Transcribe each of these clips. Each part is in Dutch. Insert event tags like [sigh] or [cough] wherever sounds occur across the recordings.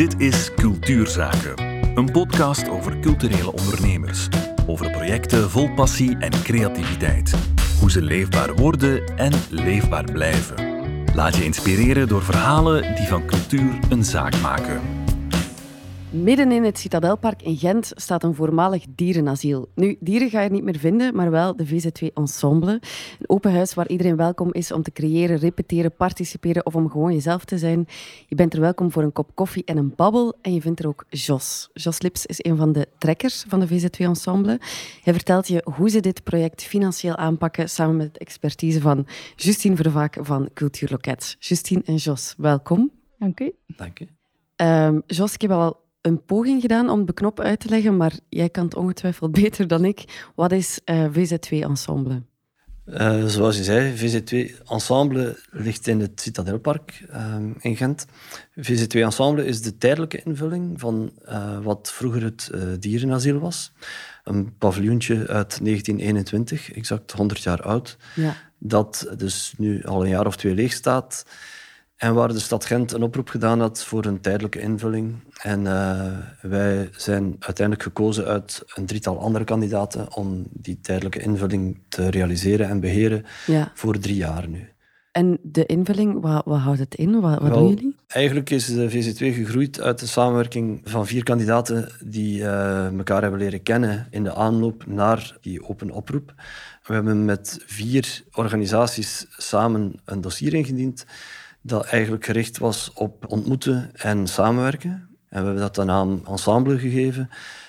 Dit is Cultuurzaken, een podcast over culturele ondernemers. Over projecten vol passie en creativiteit. Hoe ze leefbaar worden en leefbaar blijven. Laat je inspireren door verhalen die van cultuur een zaak maken. Midden in het Citadelpark in Gent staat een voormalig dierenasiel. Nu, dieren ga je niet meer vinden, maar wel de VZ2 Ensemble. Een open huis waar iedereen welkom is om te creëren, repeteren, participeren of om gewoon jezelf te zijn. Je bent er welkom voor een kop koffie en een babbel. En je vindt er ook Jos. Jos Lips is een van de trekkers van de VZ2 Ensemble. Hij vertelt je hoe ze dit project financieel aanpakken samen met de expertise van Justine Vervaak van Cultuurloket. Justine en Jos, welkom. Dank u. Dank u. Um, Jos, ik heb al een poging gedaan om de knop uit te leggen, maar jij kan het ongetwijfeld [laughs] beter dan ik. Wat is uh, VZ2 Ensemble? Uh, zoals je zei, VZ2 Ensemble ligt in het Citadelpark uh, in Gent. VZ2 Ensemble is de tijdelijke invulling van uh, wat vroeger het dierenasiel was. Een paviljoentje uit 1921, exact 100 jaar oud. Ja. Dat dus nu al een jaar of twee leeg staat. En waar de stad Gent een oproep gedaan had voor een tijdelijke invulling. En uh, wij zijn uiteindelijk gekozen uit een drietal andere kandidaten om die tijdelijke invulling te realiseren en beheren ja. voor drie jaar nu. En de invulling, wat, wat houdt het in? Wat, wat Wel, doen jullie? Eigenlijk is de VC2 gegroeid uit de samenwerking van vier kandidaten die uh, elkaar hebben leren kennen in de aanloop naar die open oproep. We hebben met vier organisaties samen een dossier ingediend dat eigenlijk gericht was op ontmoeten en samenwerken. En we hebben dat de naam ensemble gegeven.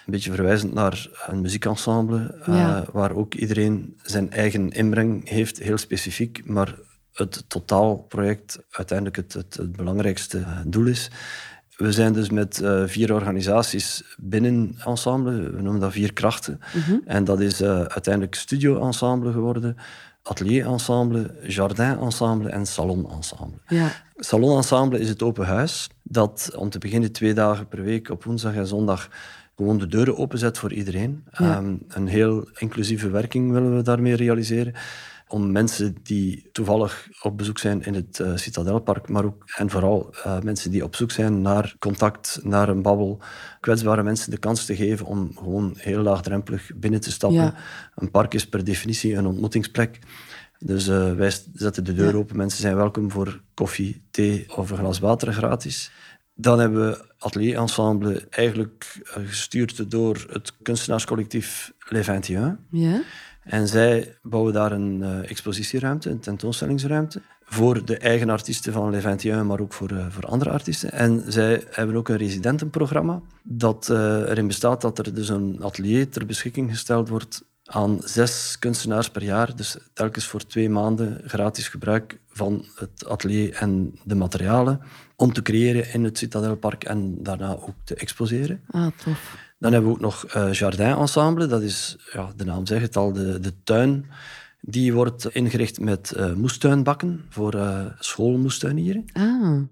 Een beetje verwijzend naar een muziekensemble, ja. uh, waar ook iedereen zijn eigen inbreng heeft, heel specifiek, maar het totaalproject uiteindelijk het, het, het belangrijkste eh, doel is. We zijn dus met uh, vier organisaties binnen ensemble, we noemen dat vier krachten. Mm -hmm. En dat is uh, uiteindelijk studio ensemble geworden, atelier-ensemble, jardin-ensemble en salon-ensemble. Ja. Salon-ensemble is het open huis dat om te beginnen twee dagen per week op woensdag en zondag gewoon de deuren openzet voor iedereen. Ja. Um, een heel inclusieve werking willen we daarmee realiseren om mensen die toevallig op bezoek zijn in het uh, Citadelpark, maar ook en vooral uh, mensen die op zoek zijn naar contact, naar een babbel, kwetsbare mensen de kans te geven om gewoon heel laagdrempelig binnen te stappen. Ja. Een park is per definitie een ontmoetingsplek. Dus uh, wij zetten de deur ja. open. Mensen zijn welkom voor koffie, thee of een glas water gratis. Dan hebben we Atelier Ensemble eigenlijk gestuurd door het kunstenaarscollectief 21. Ja. En zij bouwen daar een uh, expositieruimte, een tentoonstellingsruimte, voor de eigen artiesten van Le 21, maar ook voor, uh, voor andere artiesten. En zij hebben ook een residentenprogramma dat uh, erin bestaat dat er dus een atelier ter beschikking gesteld wordt aan zes kunstenaars per jaar. Dus telkens voor twee maanden gratis gebruik van het atelier en de materialen om te creëren in het Citadelpark en daarna ook te exposeren. Ah, tof. Dan hebben we ook nog uh, Jardin Ensemble. Dat is, ja, de naam zegt het al, de, de tuin. Die wordt ingericht met uh, moestuinbakken voor uh, schoolmoestuinieren. Ah.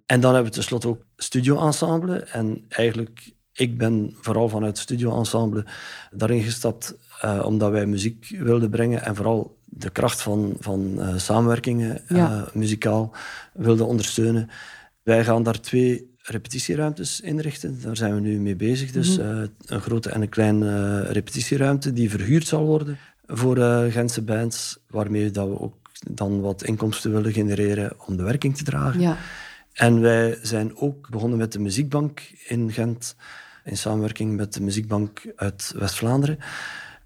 En dan hebben we tenslotte ook Studio Ensemble. En eigenlijk, ik ben vooral vanuit Studio Ensemble daarin gestapt uh, omdat wij muziek wilden brengen en vooral de kracht van, van samenwerkingen ja. muzikaal wilden ondersteunen. Wij gaan daar twee repetitieruimtes inrichten. Daar zijn we nu mee bezig. Dus mm -hmm. uh, een grote en een kleine repetitieruimte die verhuurd zal worden voor Gentse bands, waarmee dat we ook dan wat inkomsten willen genereren om de werking te dragen. Ja. En wij zijn ook begonnen met de muziekbank in Gent, in samenwerking met de muziekbank uit West-Vlaanderen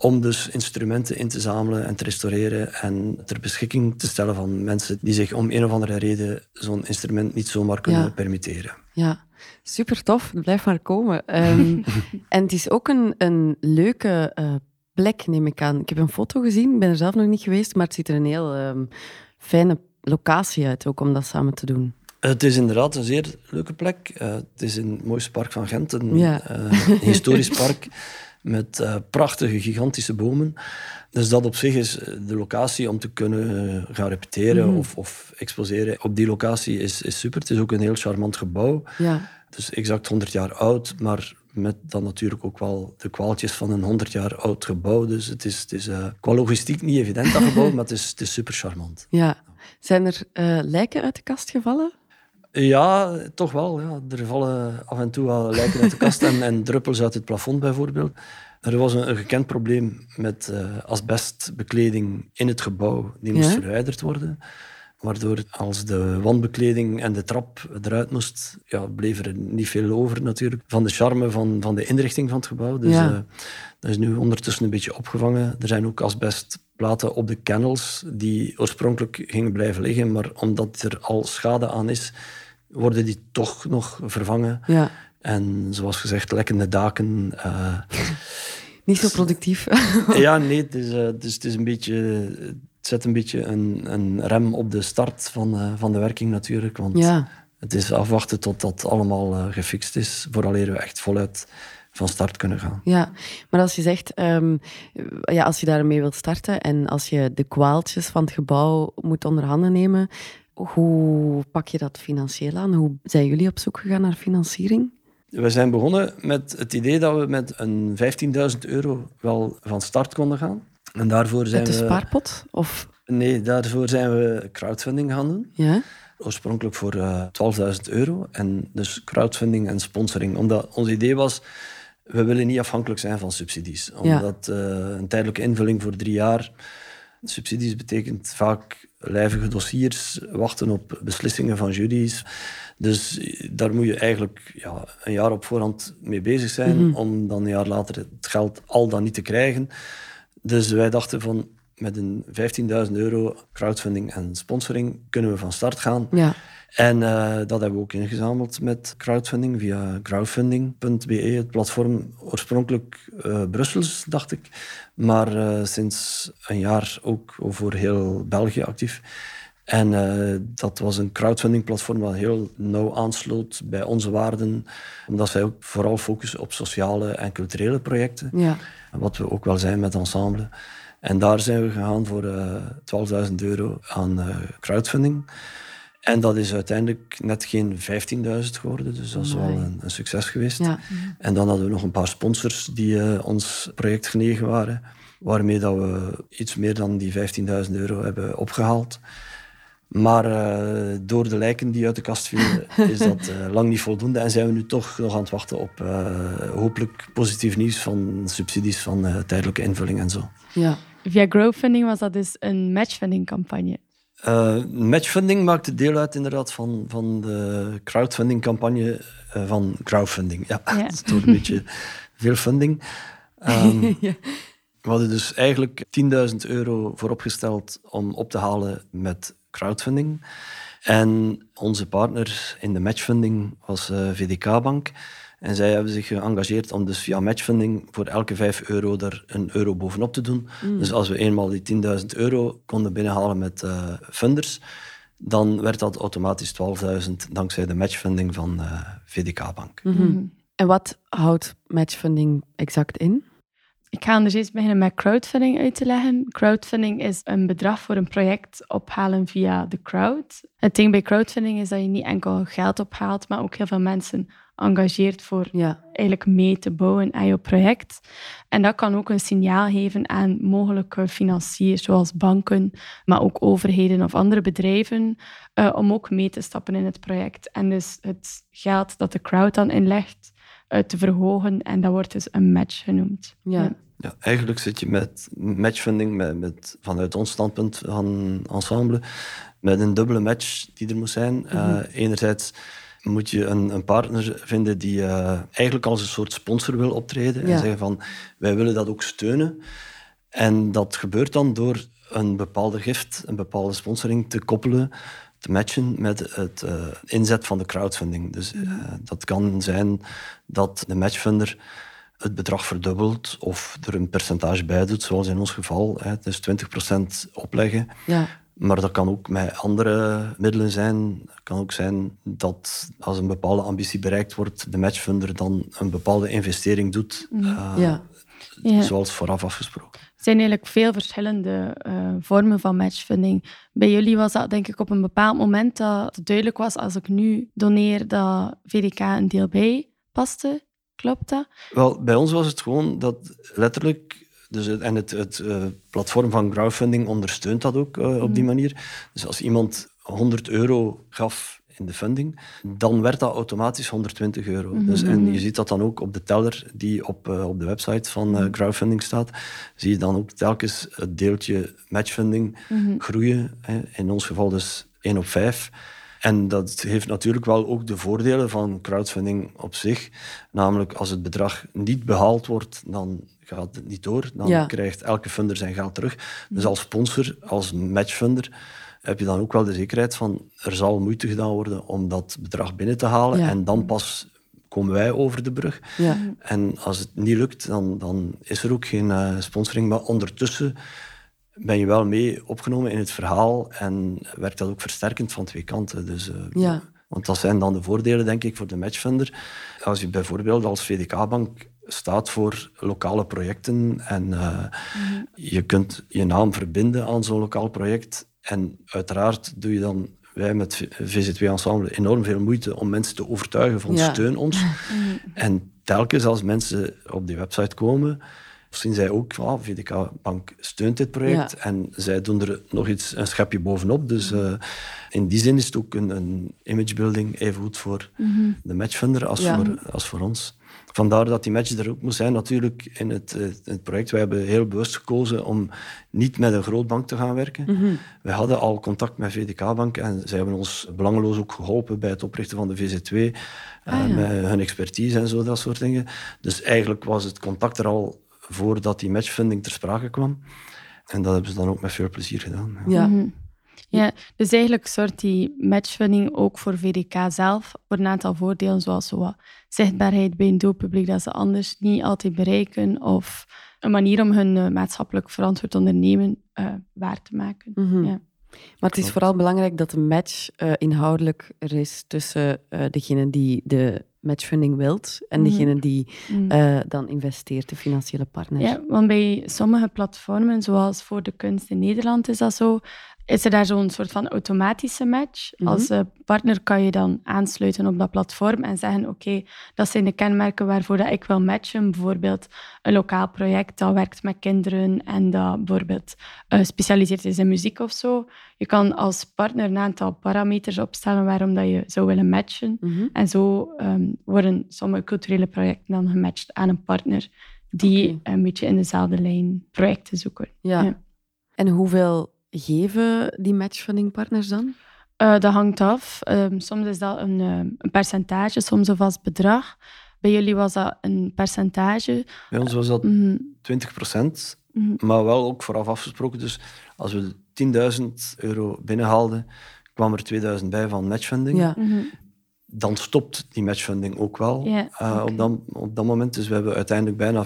om dus instrumenten in te zamelen en te restaureren en ter beschikking te stellen van mensen die zich om een of andere reden zo'n instrument niet zomaar kunnen ja. permitteren. Ja, super tof. Blijf maar komen. Um, [laughs] en het is ook een, een leuke uh, plek, neem ik aan. Ik heb een foto gezien, ik ben er zelf nog niet geweest, maar het ziet er een heel um, fijne locatie uit, ook om dat samen te doen. Het is inderdaad een zeer leuke plek. Uh, het is in het mooiste park van Gent, een ja. uh, historisch [laughs] park met uh, prachtige, gigantische bomen. Dus dat op zich is de locatie om te kunnen uh, gaan repeteren mm. of, of, exposeren. Op die locatie is, is super. Het is ook een heel charmant gebouw. Ja. Dus exact 100 jaar oud, maar met dan natuurlijk ook wel de kwaaltjes van een 100 jaar oud gebouw. Dus het is, het is uh, qua logistiek niet evident, dat gebouw, [laughs] maar het is, het is super charmant. Ja. Zijn er lijken uit de kast gevallen? Ja, toch wel. Ja. Er vallen af en toe wel lijken uit de kast en, en druppels uit het plafond bijvoorbeeld. Er was een, een gekend probleem met uh, asbestbekleding in het gebouw. Die moest verwijderd worden. Waardoor als de wandbekleding en de trap eruit moest, ja, bleef er niet veel over natuurlijk. Van de charme van, van de inrichting van het gebouw. Dus ja. uh, dat is nu ondertussen een beetje opgevangen. Er zijn ook asbestplaten op de kennels die oorspronkelijk gingen blijven liggen. Maar omdat er al schade aan is, worden die toch nog vervangen. Ja. En zoals gezegd, lekkende daken. Uh, Niet zo productief. [laughs] ja, nee, het is, uh, het, is, het is een beetje het zet een beetje een, een rem op de start van, uh, van de werking natuurlijk. Want ja. het is afwachten tot dat allemaal gefixt is, vooraleer we echt voluit van start kunnen gaan. Ja, maar als je zegt, um, ja, als je daarmee wilt starten en als je de kwaaltjes van het gebouw moet onderhanden nemen, hoe pak je dat financieel aan? Hoe zijn jullie op zoek gegaan naar financiering? We zijn begonnen met het idee dat we met een 15.000 euro wel van start konden gaan. En daarvoor zijn Uit de spaarpot? Of? Nee, daarvoor zijn we crowdfunding gaan doen. Ja? Oorspronkelijk voor uh, eh, 12.000 euro. En dus crowdfunding en sponsoring. Omdat ons idee was, we willen niet afhankelijk zijn van subsidies. Omdat uh, een tijdelijke invulling voor drie jaar... Subsidies betekent vaak lijvige dossiers, wachten op beslissingen van juries. Dus daar moet je eigenlijk ja, een jaar op voorhand mee bezig zijn, mm -hmm. om dan een jaar later het geld al dan niet te krijgen. Dus wij dachten van met een 15.000 euro crowdfunding en sponsoring kunnen we van start gaan. Ja. En uh, dat hebben we ook ingezameld met crowdfunding via crowdfunding.be, het platform oorspronkelijk uh, Brussels, dacht ik, maar uh, sinds een jaar ook voor heel België actief. En dat was een crowdfunding-platform dat heel nauw aansloot bij onze waarden, omdat zij ook vooral focussen op sociale en culturele projecten. Ja. Wat we ook wel zijn met Ensemble. En daar zijn we gegaan voor uh, eh, 12.000 euro aan uh, crowdfunding. En dat is uiteindelijk net geen 15.000 geworden, dus dat is wel een, een succes geweest. Ja. En dan hadden we nog een paar sponsors die uh, ons project genegen waren, waarmee dat we iets meer dan die 15.000 euro hebben opgehaald. Maar uh, door de lijken die uit de kast vielen, [laughs] is dat uh, lang niet voldoende. En zijn we nu toch nog aan het wachten op hopelijk positief nieuws van subsidies van tijdelijke invulling en zo. Ja. Via crowdfunding was dat dus een matchfunding campagne? matchfunding maakte deel uit inderdaad van, van de crowdfunding campagne van crowdfunding. Ja, ja. [laughs] dat is toch een beetje veel funding. Um, [laughs] ja. We hadden dus eigenlijk 10.000 euro vooropgesteld om op te halen met crowdfunding. En onze partner in de matchfunding was uh, eh, VDK-bank. En zij hebben zich geëngageerd om dus via matchfunding voor elke 5 euro er een euro bovenop te doen. Mm. Dus als we eenmaal die 10.000 euro konden binnenhalen met uh, funders, dan werd dat automatisch 12.000 dankzij de matchfunding van uh, eh, VDK-bank. Mm -hmm. En wat houdt matchfunding exact in? Ik ga anders eerst beginnen met crowdfunding uit te leggen. Crowdfunding is een bedrag voor een project ophalen via de crowd. Het ding bij crowdfunding is dat je niet enkel geld ophaalt, maar ook heel veel mensen engageert voor ja. eigenlijk mee te bouwen aan je project. En dat kan ook een signaal geven aan mogelijke financiers, zoals banken, maar ook overheden of andere bedrijven, uh, om ook mee te stappen in het project. En dus het geld dat de crowd dan inlegt, uh, te verhogen. En dat wordt dus een match genoemd. Ja. Ja, eigenlijk zit je met matchfunding, met, met, vanuit ons standpunt van ensemble, met een dubbele match die er moet zijn. Mm -hmm. uh, enerzijds moet je een, een partner vinden die uh, eigenlijk als een soort sponsor wil optreden en zeggen van wij willen dat ook steunen. En dat gebeurt dan door een bepaalde gift, een bepaalde sponsoring te koppelen, te matchen met het uh, inzet van de crowdfunding. Dus uh, dat kan zijn dat de matchfunder het bedrag verdubbelt of er een percentage bij doet, zoals in ons geval. Hè, dus 20% opleggen. Ja. Maar dat kan ook met andere middelen zijn. Het kan ook zijn dat als een bepaalde ambitie bereikt wordt, de matchfunder dan een bepaalde investering doet, uh, ja. Ja. zoals vooraf afgesproken. Er zijn eigenlijk veel verschillende uh, vormen van matchfunding. Bij jullie was dat denk ik op een bepaald moment dat het duidelijk was, als ik nu doneer, dat VDK een deel bij paste. Klopt dat? Wel, bij ons was het gewoon dat letterlijk dus het, en het, het uh, platform van crowdfunding ondersteunt dat ook uh, op die mhm. manier. Dus als iemand 100 euro gaf in de funding, dan werd dat automatisch 120 euro. dus, en je ziet dat dan ook op de teller die op, uh, op de website van uh, crowdfunding staat, zie je dan ook telkens het deeltje matchfunding groeien. Hè. In ons geval dus 1 op 5. En dat heeft natuurlijk wel ook de voordelen van crowdfunding op zich. Namelijk, als het bedrag niet behaald wordt, dan gaat het niet door. Dan krijgt elke funder zijn geld terug. Dus als sponsor, als matchfunder, heb je dan ook wel de zekerheid van er zal moeite gedaan worden om dat bedrag binnen te halen. En dan pas komen wij over de brug. Ja. En als het niet lukt, dan, dan is er ook geen uh, sponsoring. Maar ondertussen ben je wel mee opgenomen in het verhaal en werkt dat ook versterkend van twee kanten. Dus, uh, ja. Want dat zijn dan de voordelen, denk ik, voor de matchfunder. Als je bijvoorbeeld als VDK-bank staat voor lokale projecten en uh, je kunt je naam verbinden aan zo'n lokaal project. En uiteraard doe je dan, wij met VZ2 Ensemble, enorm veel moeite om mensen te overtuigen van steun ons. [laughs] Mhm. En telkens als mensen op die website komen, zien zij ook, oh, VDK Bank steunt dit project en zij doen er nog iets, een schepje bovenop. Dus uh, in die zin is het ook een, een imagebuilding even goed voor mhm. de matchfunder als, voor, als voor ons. Vandaar dat die match er ook moet zijn natuurlijk in het, eh, het project. Wij hebben heel bewust gekozen om niet met een groot bank te gaan werken. Mm We hadden al contact met VDK-bank en zij hebben ons belangeloos ook geholpen bij het oprichten van de VZ2. Eh, ah, met hun expertise en zo, dat soort dingen. Dus eigenlijk was het contact er al voordat die matchfunding ter sprake kwam. En dat hebben ze dan ook met veel plezier gedaan. Ja. Mhm. Ja, dus eigenlijk zorgt die matchfunding ook voor VDK zelf voor een aantal voordelen, zoals zo zichtbaarheid bij een doelpubliek dat ze anders niet altijd bereiken, of een manier om hun uh, maatschappelijk verantwoord ondernemen uh, waar te maken. Mhm. ja. Maar het is vooral belangrijk dat de match uh, inhoudelijk er is tussen degene die de matchfunding wilt en mm degene die mm. dan investeert, de financiële partner. Ja, want bij sommige platformen, zoals voor de kunst in Nederland, is dat zo is er daar zo'n soort van automatische match. Mhm. Als uh, partner kan je dan aansluiten op dat platform en zeggen: Oké, dat zijn de kenmerken waarvoor dat ik wil matchen. Bijvoorbeeld een lokaal project dat werkt met kinderen en dat bijvoorbeeld uh, specialiseert is in muziek of zo. Je kan als partner een aantal parameters opstellen waarom dat je zou willen matchen. Mhm. En zo um, worden sommige culturele projecten dan gematcht aan een partner die een beetje in dezelfde lijn projecten zoeken. ja. En hoeveel geven die matchfundingpartners dan? Uh, dat hangt af. Um, soms is dat een, um, een, percentage, soms een vast bedrag. Bij jullie was dat een percentage. Bij ons was dat mm 20 procent, mm maar wel ook vooraf afgesproken. Dus als we 10.000 euro binnenhaalden, kwam er 2000 bij van matchfunding. Ja. Mm -hmm dan stopt die matchfunding ook wel uh, op, dat, op dat moment. Dus we hebben uiteindelijk bijna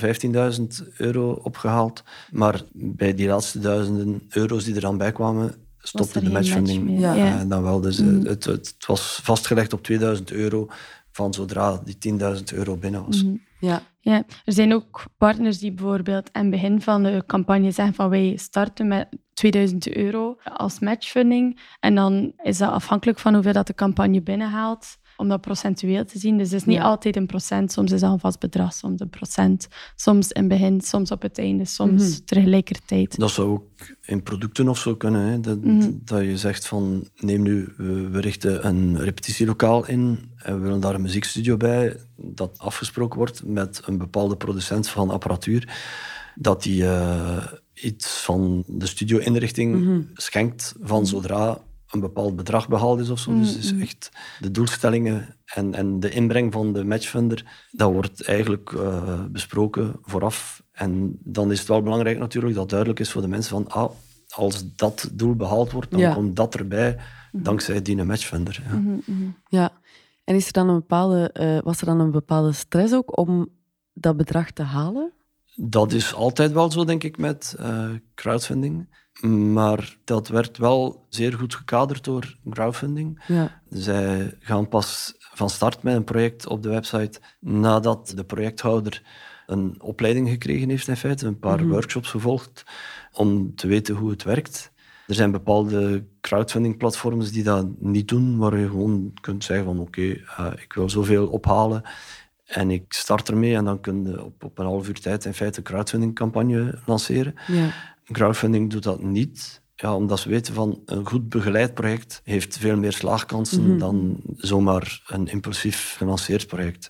15.000 euro opgehaald. Maar bij die laatste duizenden euro's die er dan bij kwamen, stopte de matchfunding match ja. uh, dan wel. Dus mm. het, het, was vastgelegd op 2000 euro van zodra die 10.000 euro binnen was. Mm. Ja. ja, er zijn ook partners die bijvoorbeeld aan het begin van de campagne zeggen van wij starten met 2000 euro als matchfunding. En dan is dat afhankelijk van hoeveel dat de campagne binnenhaalt om dat procentueel te zien. Dus het is niet altijd een procent, soms is dat een vast bedrag, soms een procent, soms in het begin, soms op het einde, soms mhm. tegelijkertijd. Dat zou ook in producten of zo kunnen, hè? Dat, mhm. dat je zegt van neem nu, we richten een repetitielokaal in en we willen daar een muziekstudio bij, dat afgesproken wordt met een bepaalde producent van apparatuur, dat die uh, iets van de studio-inrichting mhm. schenkt van zodra een bepaald bedrag behaald is of zo. Dus, dus echt de doelstellingen en, en de inbreng van de matchfunder, dat wordt eigenlijk uh, besproken vooraf. En dan is het wel belangrijk natuurlijk dat duidelijk is voor de mensen van ah, als dat doel behaald wordt, dan komt dat erbij, mhm. dankzij die matchfunder. Ja. Mhm, mhm. ja. En is er dan een bepaalde, uh, was er dan een bepaalde stress ook om dat bedrag te halen? Dat is altijd wel zo, denk ik, met uh, crowdfunding. Maar dat werd wel zeer goed gekaderd door crowdfunding. Ja. Zij gaan pas van start met een project op de website nadat de projecthouder een opleiding gekregen heeft, in feite, een paar mhm. workshops gevolgd om te weten hoe het werkt. Er zijn bepaalde crowdfunding-platforms die dat niet doen, waar je gewoon kunt zeggen van oké, eh, ik wil zoveel ophalen en ik start ermee en dan kun je op, op een half uur tijd in feite een crowdfunding-campagne lanceren. Ja. Crowdfunding doet dat niet. Ja, omdat ze weten van een goed begeleid project heeft veel meer slaagkansen Mhm. dan zomaar een impulsief gelanceerd project.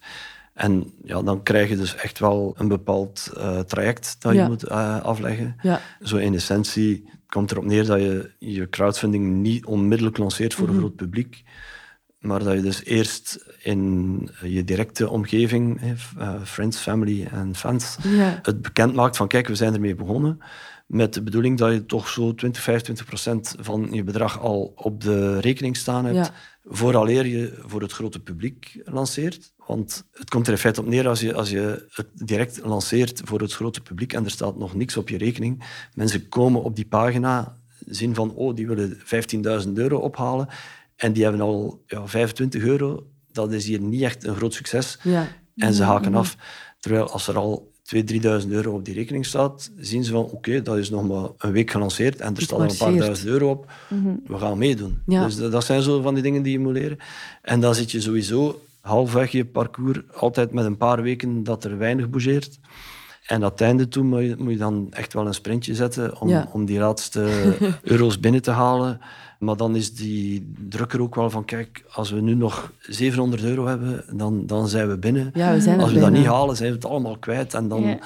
En ja, dan krijg je dus echt wel een bepaald eh, traject dat je moet eh, afleggen. Ja. Zo in essentie komt erop neer dat je je crowdfunding niet onmiddellijk lanceert voor Mhm. een groot publiek, maar dat je dus eerst in je directe omgeving, eh, friends, family en fans, Ja. het bekend maakt van kijk, we zijn ermee begonnen. Met de bedoeling dat je toch zo 20, 25 procent van je bedrag al op de rekening staan hebt, Ja. vooraleer je voor het grote publiek lanceert. Want het komt er in feite op neer als je, als je het direct lanceert voor het grote publiek en er staat nog niks op je rekening. Mensen komen op die pagina, zien van, oh, die willen 15.000 euro ophalen en die hebben al ja, 25 euro. Dat is hier niet echt een groot succes. Ja. En ze haken af. Terwijl als er al 2.000, 3.000 euro op die rekening staat, zien ze van oké, dat is nog maar een week gelanceerd en er staat al een paar duizend euro op. We gaan meedoen. Ja. Dus dat dat zijn zo van die dingen die je moet leren. En dan zit je sowieso halfweg je parcours altijd met een paar weken dat er weinig bougeert. En aan het einde toe moet je, moet je dan echt wel een sprintje zetten om, Ja. om die laatste [laughs] euro's binnen te halen. Maar dan is die druk er ook wel van, kijk, als we nu nog 700 euro hebben, dan, dan zijn we binnen. Ja, we zijn Als we dat niet halen, zijn we het allemaal kwijt. En dan, Ja.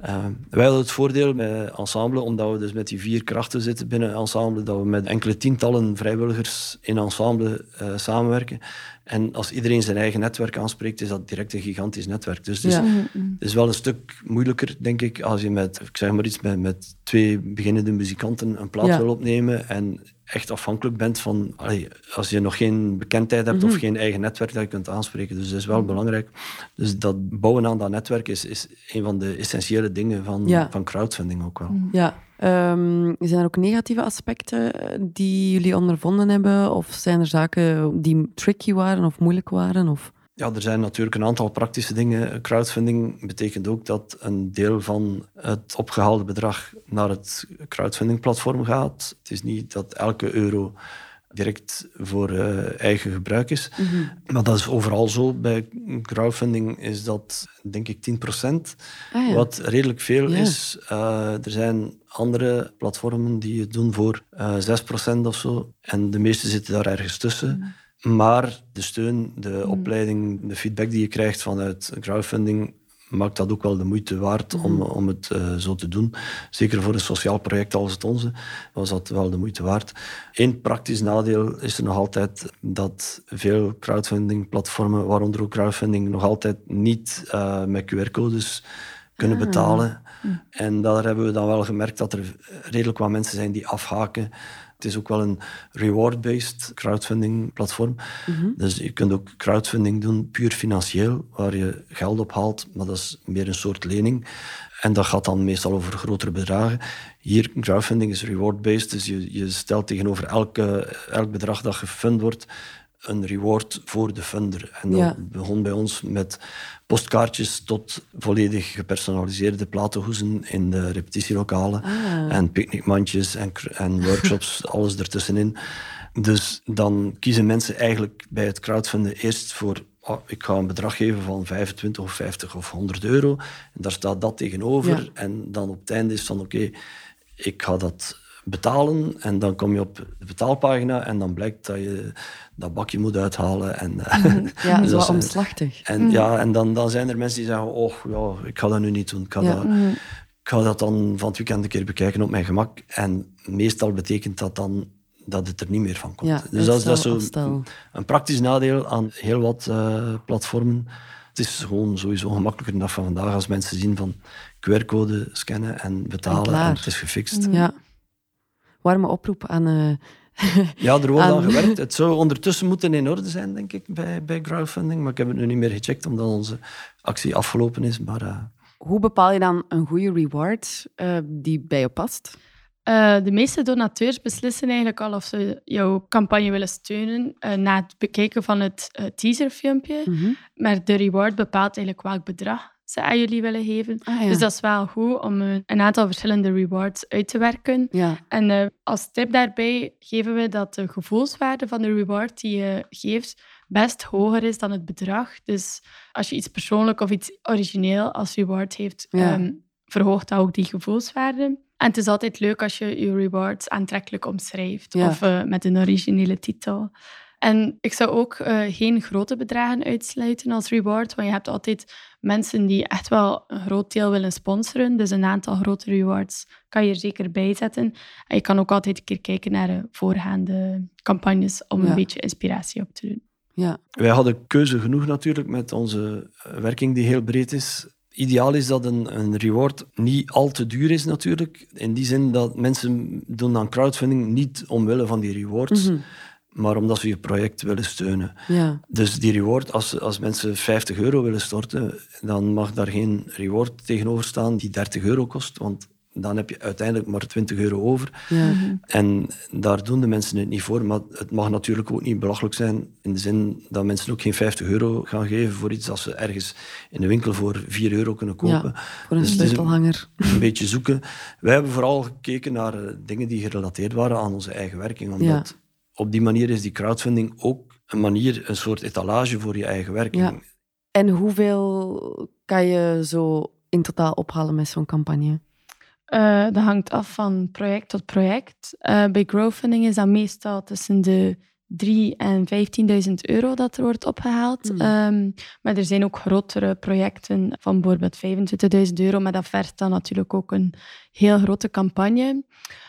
eh, wij hadden het voordeel met Ensemble, omdat we dus met die vier krachten zitten binnen Ensemble, dat we met enkele tientallen vrijwilligers in Ensemble eh, samenwerken. En als iedereen zijn eigen netwerk aanspreekt, is dat direct een gigantisch netwerk. Dus het is, Ja. het is wel een stuk moeilijker, denk ik, als je met, ik zeg maar iets, met, met twee beginnende muzikanten een plaat Ja. wil opnemen en echt afhankelijk bent van, allee, als je nog geen bekendheid hebt Mhm. of geen eigen netwerk dat je kunt aanspreken. Dus dat is wel belangrijk. Dus dat bouwen aan dat netwerk is, is een van de essentiële dingen van, Ja. van crowdfunding ook wel. Ja. Ehm, zijn er ook negatieve aspecten die jullie ondervonden hebben? Of zijn er zaken die tricky waren of moeilijk waren? Of... Ja, er zijn natuurlijk een aantal praktische dingen. Crowdfunding betekent ook dat een deel van het opgehaalde bedrag naar het crowdfunding-platform gaat. Het is niet dat elke euro direct voor eh, eigen gebruik is. Maar dat is overal zo. Bij crowdfunding is dat, denk ik, 10 Ah, ja. Wat redelijk veel Ja. is. Eh, er zijn andere platformen die het doen voor eh 6% of zo. En de meeste zitten daar ergens tussen. Maar de steun, de opleiding, de feedback die je krijgt vanuit crowdfunding maakt dat ook wel de moeite waard om, om het eh, zo te doen. Zeker voor een sociaal project als het onze was dat wel de moeite waard. Eén praktisch nadeel is er nog altijd dat veel crowdfunding-platformen, waaronder ook crowdfunding, nog altijd niet eh, met QR-codes kunnen betalen. En daar hebben we dan wel gemerkt dat er redelijk wat mensen zijn die afhaken. Het is ook wel een reward-based crowdfunding platform. Dus je kunt ook crowdfunding doen, puur financieel, waar je geld ophaalt, maar dat is meer een soort lening. En dat gaat dan meestal over grotere bedragen. Hier, crowdfunding is reward-based, dus je, je stelt tegenover elke, elk bedrag dat gefund wordt, een reward voor de funder. En dat Ja. begon bij ons met postkaartjes tot volledig gepersonaliseerde platenhoezen in de repetitielokalen. En picknickmandjes en, en [laughs] workshops, alles ertussenin. Dus dan kiezen mensen eigenlijk bij het crowdfunden eerst voor oh, ik ga een bedrag geven van 25 of 50 of 100 euro. En daar staat dat tegenover. Ja. En dan op het einde is van oké, ik ga dat betalen. En dan kom je op de betaalpagina en dan blijkt dat je dat bakje moet uithalen. En, [laughs] eh, Ja, dus zo dat zijn- omslachtig. en, ja, en dan, dan zijn er mensen die zeggen, oh ja, ik ga dat nu niet doen. Ik ga, Ja. dat, ik ga dat dan van het weekend een keer bekijken op mijn gemak. En meestal betekent dat dan dat het er niet meer van komt. Ja, dus dat, is- dat is zo een praktisch nadeel aan heel wat eh, platformen. Het is gewoon sowieso gemakkelijker de dag van vandaag als mensen zien van QR-code scannen en betalen en, klaar. het is gefixt. Ja. Warme oproep aan... eh, [laughs] Ja, er wordt Aan- gewerkt. Het zou ondertussen moeten in orde zijn, denk ik, bij, bij crowdfunding. Maar ik heb het nu niet meer gecheckt, omdat onze actie afgelopen is. Maar eh, hoe bepaal je dan een goede reward eh, die bij je past? Eh, de meeste donateurs beslissen eigenlijk al of ze jouw campagne willen steunen eh, na het bekijken van het teaserfilmpje. Mhm. Maar de reward bepaalt eigenlijk welk bedrag ze aan jullie willen geven. Ah, ja. Dus dat is wel goed om eh, een aantal verschillende rewards uit te werken. ja. En eh, als tip daarbij geven we dat de gevoelswaarde van de reward die je geeft best hoger is dan het bedrag. Dus als je iets persoonlijk of iets origineel als reward heeft, Ja. ehm, verhoogt dat ook die gevoelswaarde. En het is altijd leuk als je je rewards aantrekkelijk omschrijft. Of eh, met een originele titel. En ik zou ook eh, geen grote bedragen uitsluiten als reward. Want je hebt altijd mensen die echt wel een groot deel willen sponsoren. Dus een aantal grote rewards kan je er zeker bij zetten. En je kan ook altijd een keer kijken naar de voorgaande campagnes om Ja. een beetje inspiratie op te doen. Ja, Wij hadden keuze genoeg natuurlijk met onze eh, werking die heel breed is. Ideaal is dat een, een reward niet al te duur is natuurlijk. In die zin dat mensen doen aan crowdfunding niet omwille van die rewards, Mhm. Maar omdat ze je project willen steunen. ja. Dus die reward, als, als mensen 50 euro willen storten, dan mag daar geen reward tegenover staan die 30 euro kost, want dan heb je uiteindelijk maar 20 euro over. ja. En daar doen de mensen het niet voor. Maar het mag natuurlijk ook niet belachelijk zijn in de zin dat mensen ook geen 50 euro gaan geven voor iets dat ze ergens in de winkel voor 4 euro kunnen kopen. Ja, voor een Dus is sleutelhanger. Een beetje zoeken. Wij hebben vooral gekeken naar eh, dingen die gerelateerd waren aan onze eigen werking. Omdat op die manier is die crowdfunding ook een manier, een soort etalage voor je eigen werking. Ja. En hoeveel kan je zo in totaal ophalen met zo'n campagne? Eh, dat hangt af van project tot project. Eh, bij crowdfunding is dat meestal tussen de 3 en 15.000 euro dat er wordt opgehaald. Hmm. Ehm, maar er zijn ook grotere projecten van bijvoorbeeld 25.000 euro, maar dat vergt dan natuurlijk ook een heel grote campagne.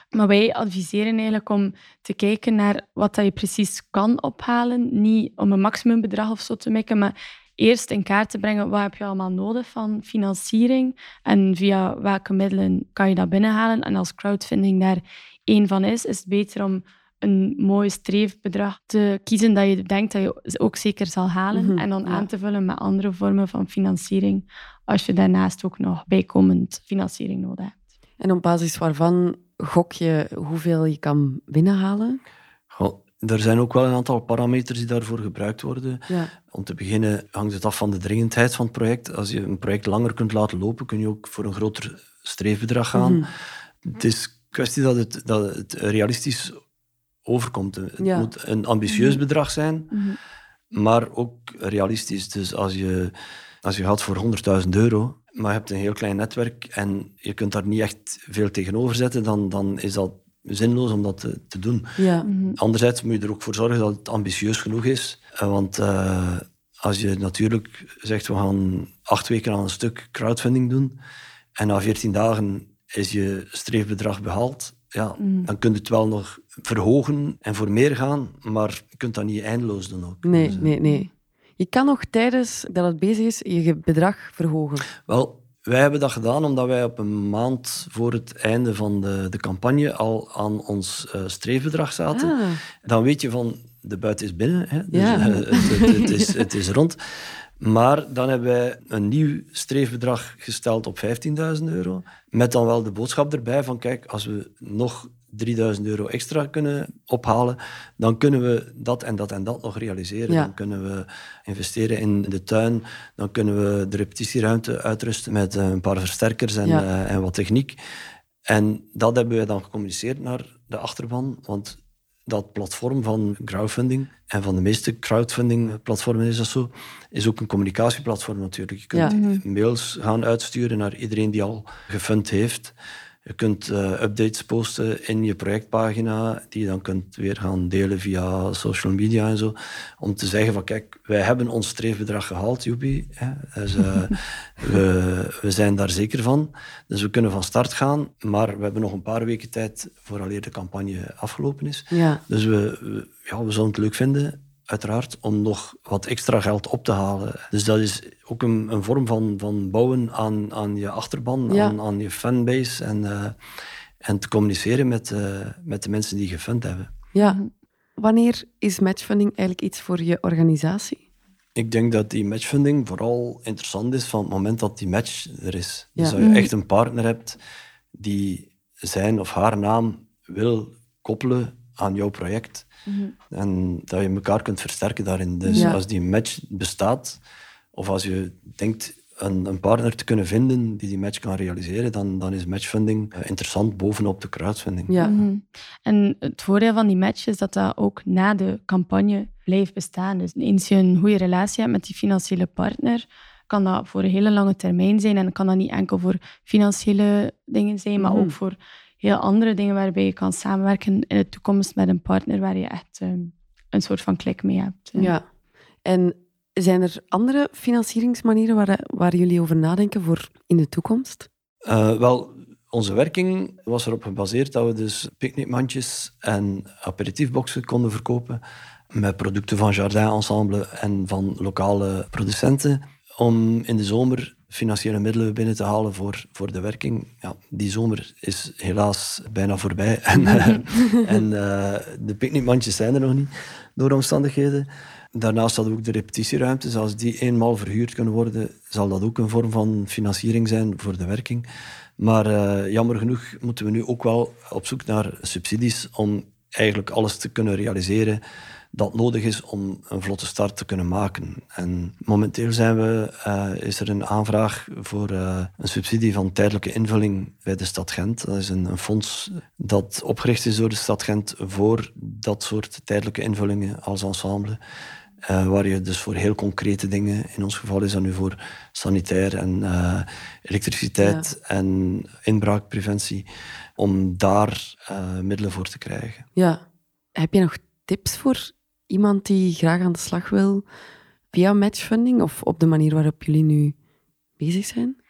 Maar wij adviseren eigenlijk om te kijken naar wat dat je precies kan ophalen. Niet om een maximumbedrag of zo te mikken, maar eerst in kaart te brengen wat heb je allemaal nodig van financiering en via welke middelen kan je dat binnenhalen. En als crowdfunding daar één van is, is het beter om een mooi streefbedrag te kiezen dat je denkt dat je ook zeker zal halen. Mhm, en dan ja. aan te vullen met andere vormen van financiering, als je daarnaast ook nog bijkomend financiering nodig hebt. En op basis waarvan gok je hoeveel je kan binnenhalen? Goh, er zijn ook wel een aantal parameters die daarvoor gebruikt worden. Ja. Om te beginnen hangt het af van de dringendheid van het project. Als je een project langer kunt laten lopen, kun je ook voor een groter streefbedrag gaan. Mhm. Het is kwestie dat het, dat het realistisch overkomt. Het Ja. moet een ambitieus bedrag zijn, Mhm. maar ook realistisch. Dus als je, als je gaat voor 100.000 euro, maar je hebt een heel klein netwerk en je kunt daar niet echt veel tegenover zetten, dan, dan is dat zinloos om dat te, te doen. Ja. Mhm. Anderzijds moet je er ook voor zorgen dat het ambitieus genoeg is. Eh, Want eh, als je natuurlijk zegt, we gaan acht weken aan een stuk crowdfunding doen en na 14 dagen is je streefbedrag behaald, ja, Mhm. dan kun je het wel nog verhogen en voor meer gaan, maar je kunt dat niet eindeloos doen ook. Nee, Dus, eh, nee, nee. Je kan nog tijdens dat het bezig is je bedrag verhogen. Wel, wij hebben dat gedaan omdat wij op een maand voor het einde van de, de campagne al aan ons eh, streefbedrag zaten. Ah, dan weet je van de buiten is binnen. Hè? Dus, Ja. eh, het, het, het is, het is rond. Maar dan hebben wij een nieuw streefbedrag gesteld op 15.000 euro. Met dan wel de boodschap erbij van kijk, als we nog 3000 euro extra kunnen ophalen, dan kunnen we dat en dat en dat nog realiseren. Ja. Dan kunnen we investeren in de tuin, dan kunnen we de repetitieruimte uitrusten met eh, een paar versterkers en, Ja. eh, en wat techniek. En dat hebben we dan gecommuniceerd naar de achterban, want dat platform van crowdfunding en van de meeste crowdfunding-platformen is dat zo, is ook een communicatieplatform natuurlijk. Je kunt Ja. mails gaan uitsturen naar iedereen die al gefund heeft. Je kunt eh, updates posten in je projectpagina, die je dan kunt weer gaan delen via social media en zo. Om te zeggen van, kijk, wij hebben ons streefbedrag gehaald, joepie. Hè. Dus, eh, [laughs] we, we zijn daar zeker van. Dus we kunnen van start gaan, maar we hebben nog een paar weken tijd vooraleer de campagne afgelopen is. ja. Dus we, we, ja, we zouden het leuk vinden, uiteraard, om nog wat extra geld op te halen. Dus dat is ook een, een vorm van, van bouwen aan, aan je achterban, Ja. aan, aan je fanbase en, eh, en te communiceren met, eh, met de mensen die gefund hebben. ja. Wanneer is matchfunding eigenlijk iets voor je organisatie? Ik denk dat die matchfunding vooral interessant is van het moment dat die match er is. Dus Ja. dat je echt een partner hebt die zijn of haar naam wil koppelen aan jouw project. En dat je elkaar kunt versterken daarin. Dus Ja. als die match bestaat, of als je denkt een, een partner te kunnen vinden die die match kan realiseren, dan, dan is matchfunding eh, interessant bovenop de crowdfunding. Ja. Mhm. En het voordeel van die match is dat dat ook na de campagne blijft bestaan. Dus eens je een goede relatie hebt met die financiële partner, kan dat voor een hele lange termijn zijn. En kan dat niet enkel voor financiële dingen zijn, maar Mhm. ook voor heel andere dingen waarbij je kan samenwerken in de toekomst met een partner waar je echt ehm, een soort van klik mee hebt. Ja. En zijn er andere financieringsmanieren waar, waar jullie over nadenken voor in de toekomst? Eh, wel, onze werking was erop gebaseerd dat we dus picknickmandjes en aperitiefboxen konden verkopen met producten van Jardin Ensemble en van lokale producenten om in de zomer financiële middelen binnen te halen voor, voor de werking. Ja, die zomer is helaas bijna voorbij [laughs] en, eh, [laughs] en eh, de picknickmandjes zijn er nog niet door omstandigheden. Daarnaast hadden we ook de repetitieruimtes. Als die eenmaal verhuurd kunnen worden, zal dat ook een vorm van financiering zijn voor de werking. Maar eh, jammer genoeg moeten we nu ook wel op zoek naar subsidies om eigenlijk alles te kunnen realiseren dat nodig is om een vlotte start te kunnen maken. En momenteel zijn we, eh, is er een aanvraag voor eh, een subsidie van tijdelijke invulling bij de stad Gent. Dat is een, een fonds dat opgericht is door de stad Gent voor dat soort tijdelijke invullingen als ensemble. Eh, waar je dus voor heel concrete dingen, in ons geval is dat nu voor sanitair en elektriciteit en inbraakpreventie, om daar middelen voor te krijgen. Ja. Heb je nog tips voor iemand die graag aan de slag wil via matchfunding of op de manier waarop jullie nu bezig zijn?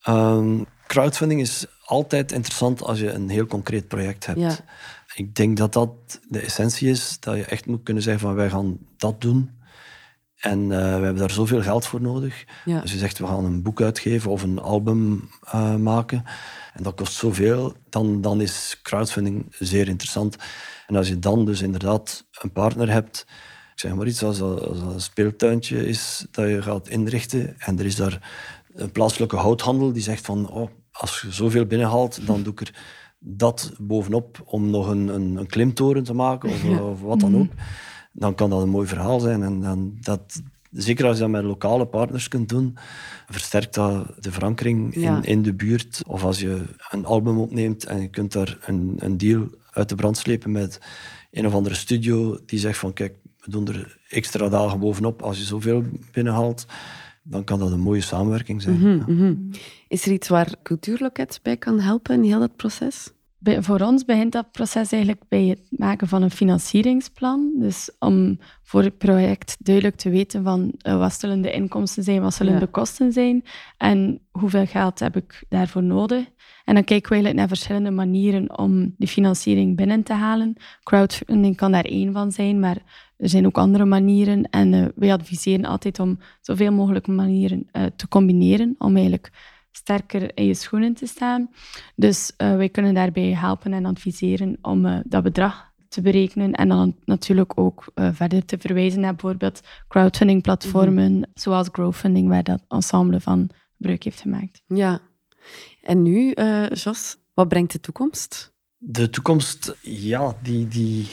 Ehm, crowdfunding is altijd interessant als je een heel concreet project hebt. Ja. Ik denk dat dat de essentie is, dat je echt moet kunnen zeggen van wij gaan dat doen. En eh, we hebben daar zoveel geld voor nodig. Ja. Als je zegt we gaan een boek uitgeven of een album eh, maken en dat kost zoveel, dan, dan is crowdfunding zeer interessant. En als je dan dus inderdaad een partner hebt, ik zeg maar iets, als dat, als dat een speeltuintje is dat je gaat inrichten en er is daar een plaatselijke houthandel die zegt van oh, als je zoveel binnenhaalt, dan doe ik er dat bovenop om nog een, een, een klimtoren te maken of, [laughs] of wat dan ook. Dan kan dat een mooi verhaal zijn. En dan dat, zeker als je dat met lokale partners kunt doen, versterkt dat de verankering Ja. in, in de buurt. Of als je een album opneemt en je kunt daar een, een deal uit de brand slepen met een of andere studio die zegt van kijk, we doen er extra dagen bovenop. Als je zoveel binnenhaalt, dan kan dat een mooie samenwerking zijn. Ja. Mhm. Is er iets waar Cultuurloket bij kan helpen in heel dat proces? Voor ons begint dat proces eigenlijk bij het maken van een financieringsplan. Dus om voor het project duidelijk te weten van eh, wat zullen de inkomsten zijn, wat zullen Ja. de kosten zijn en hoeveel geld heb ik daarvoor nodig. En dan kijken we eigenlijk naar verschillende manieren om die financiering binnen te halen. Crowdfunding kan daar één van zijn, maar er zijn ook andere manieren. En eh, wij adviseren altijd om zoveel mogelijk manieren eh, te combineren, om eigenlijk sterker in je schoenen te staan. Dus eh, wij kunnen daarbij helpen en adviseren om eh, dat bedrag te berekenen en dan natuurlijk ook eh, verder te verwijzen naar bijvoorbeeld crowdfunding-platformen zoals Growfunding, waar dat ensemble van gebruik heeft gemaakt. Ja. En nu, eh Jos, wat brengt de toekomst? De toekomst, ja, die, die,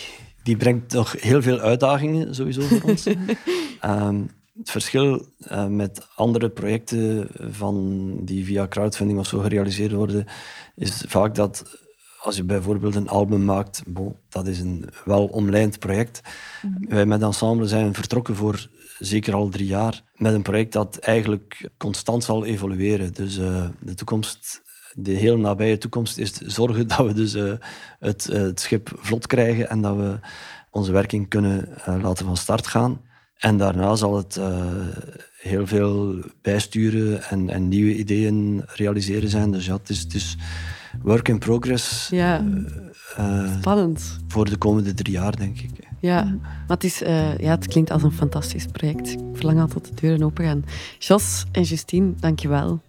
die brengt nog heel veel uitdagingen sowieso voor ons. [laughs] Ehm, het verschil eh, met andere projecten van, die via crowdfunding of zo gerealiseerd worden, is vaak dat als je bijvoorbeeld een album maakt, bon, dat is een wel omlijnd project. Wij met Ensemble zijn vertrokken voor zeker al drie jaar met een project dat eigenlijk constant zal evolueren. Dus eh, de toekomst, de heel nabije toekomst, is zorgen [laughs] dat we dus eh, het, het schip vlot krijgen en dat we onze werking kunnen laten van start gaan. En daarna zal het eh, heel veel bijsturen en, en nieuwe ideeën realiseren zijn. Dus ja, het is, het is work in progress Ja, eh, spannend. voor de komende drie jaar, denk ik. Ja, maar het, is, eh, ja, het klinkt als een fantastisch project. Ik verlang al tot de deuren open gaan. Jos en Justine, dankjewel.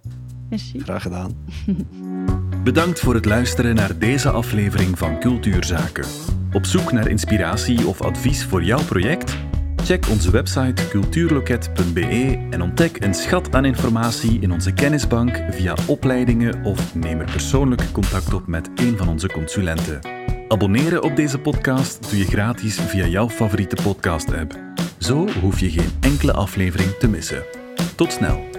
Merci. Graag gedaan. [laughs] Bedankt voor het luisteren naar deze aflevering van Cultuurzaken. Op zoek naar inspiratie of advies voor jouw project? Check onze website cultuurloket.be en ontdek een schat aan informatie in onze kennisbank via opleidingen of neem er persoonlijk contact op met een van onze consulenten. Abonneren op deze podcast doe je gratis via jouw favoriete podcast-app. Zo hoef je geen enkele aflevering te missen. Tot snel!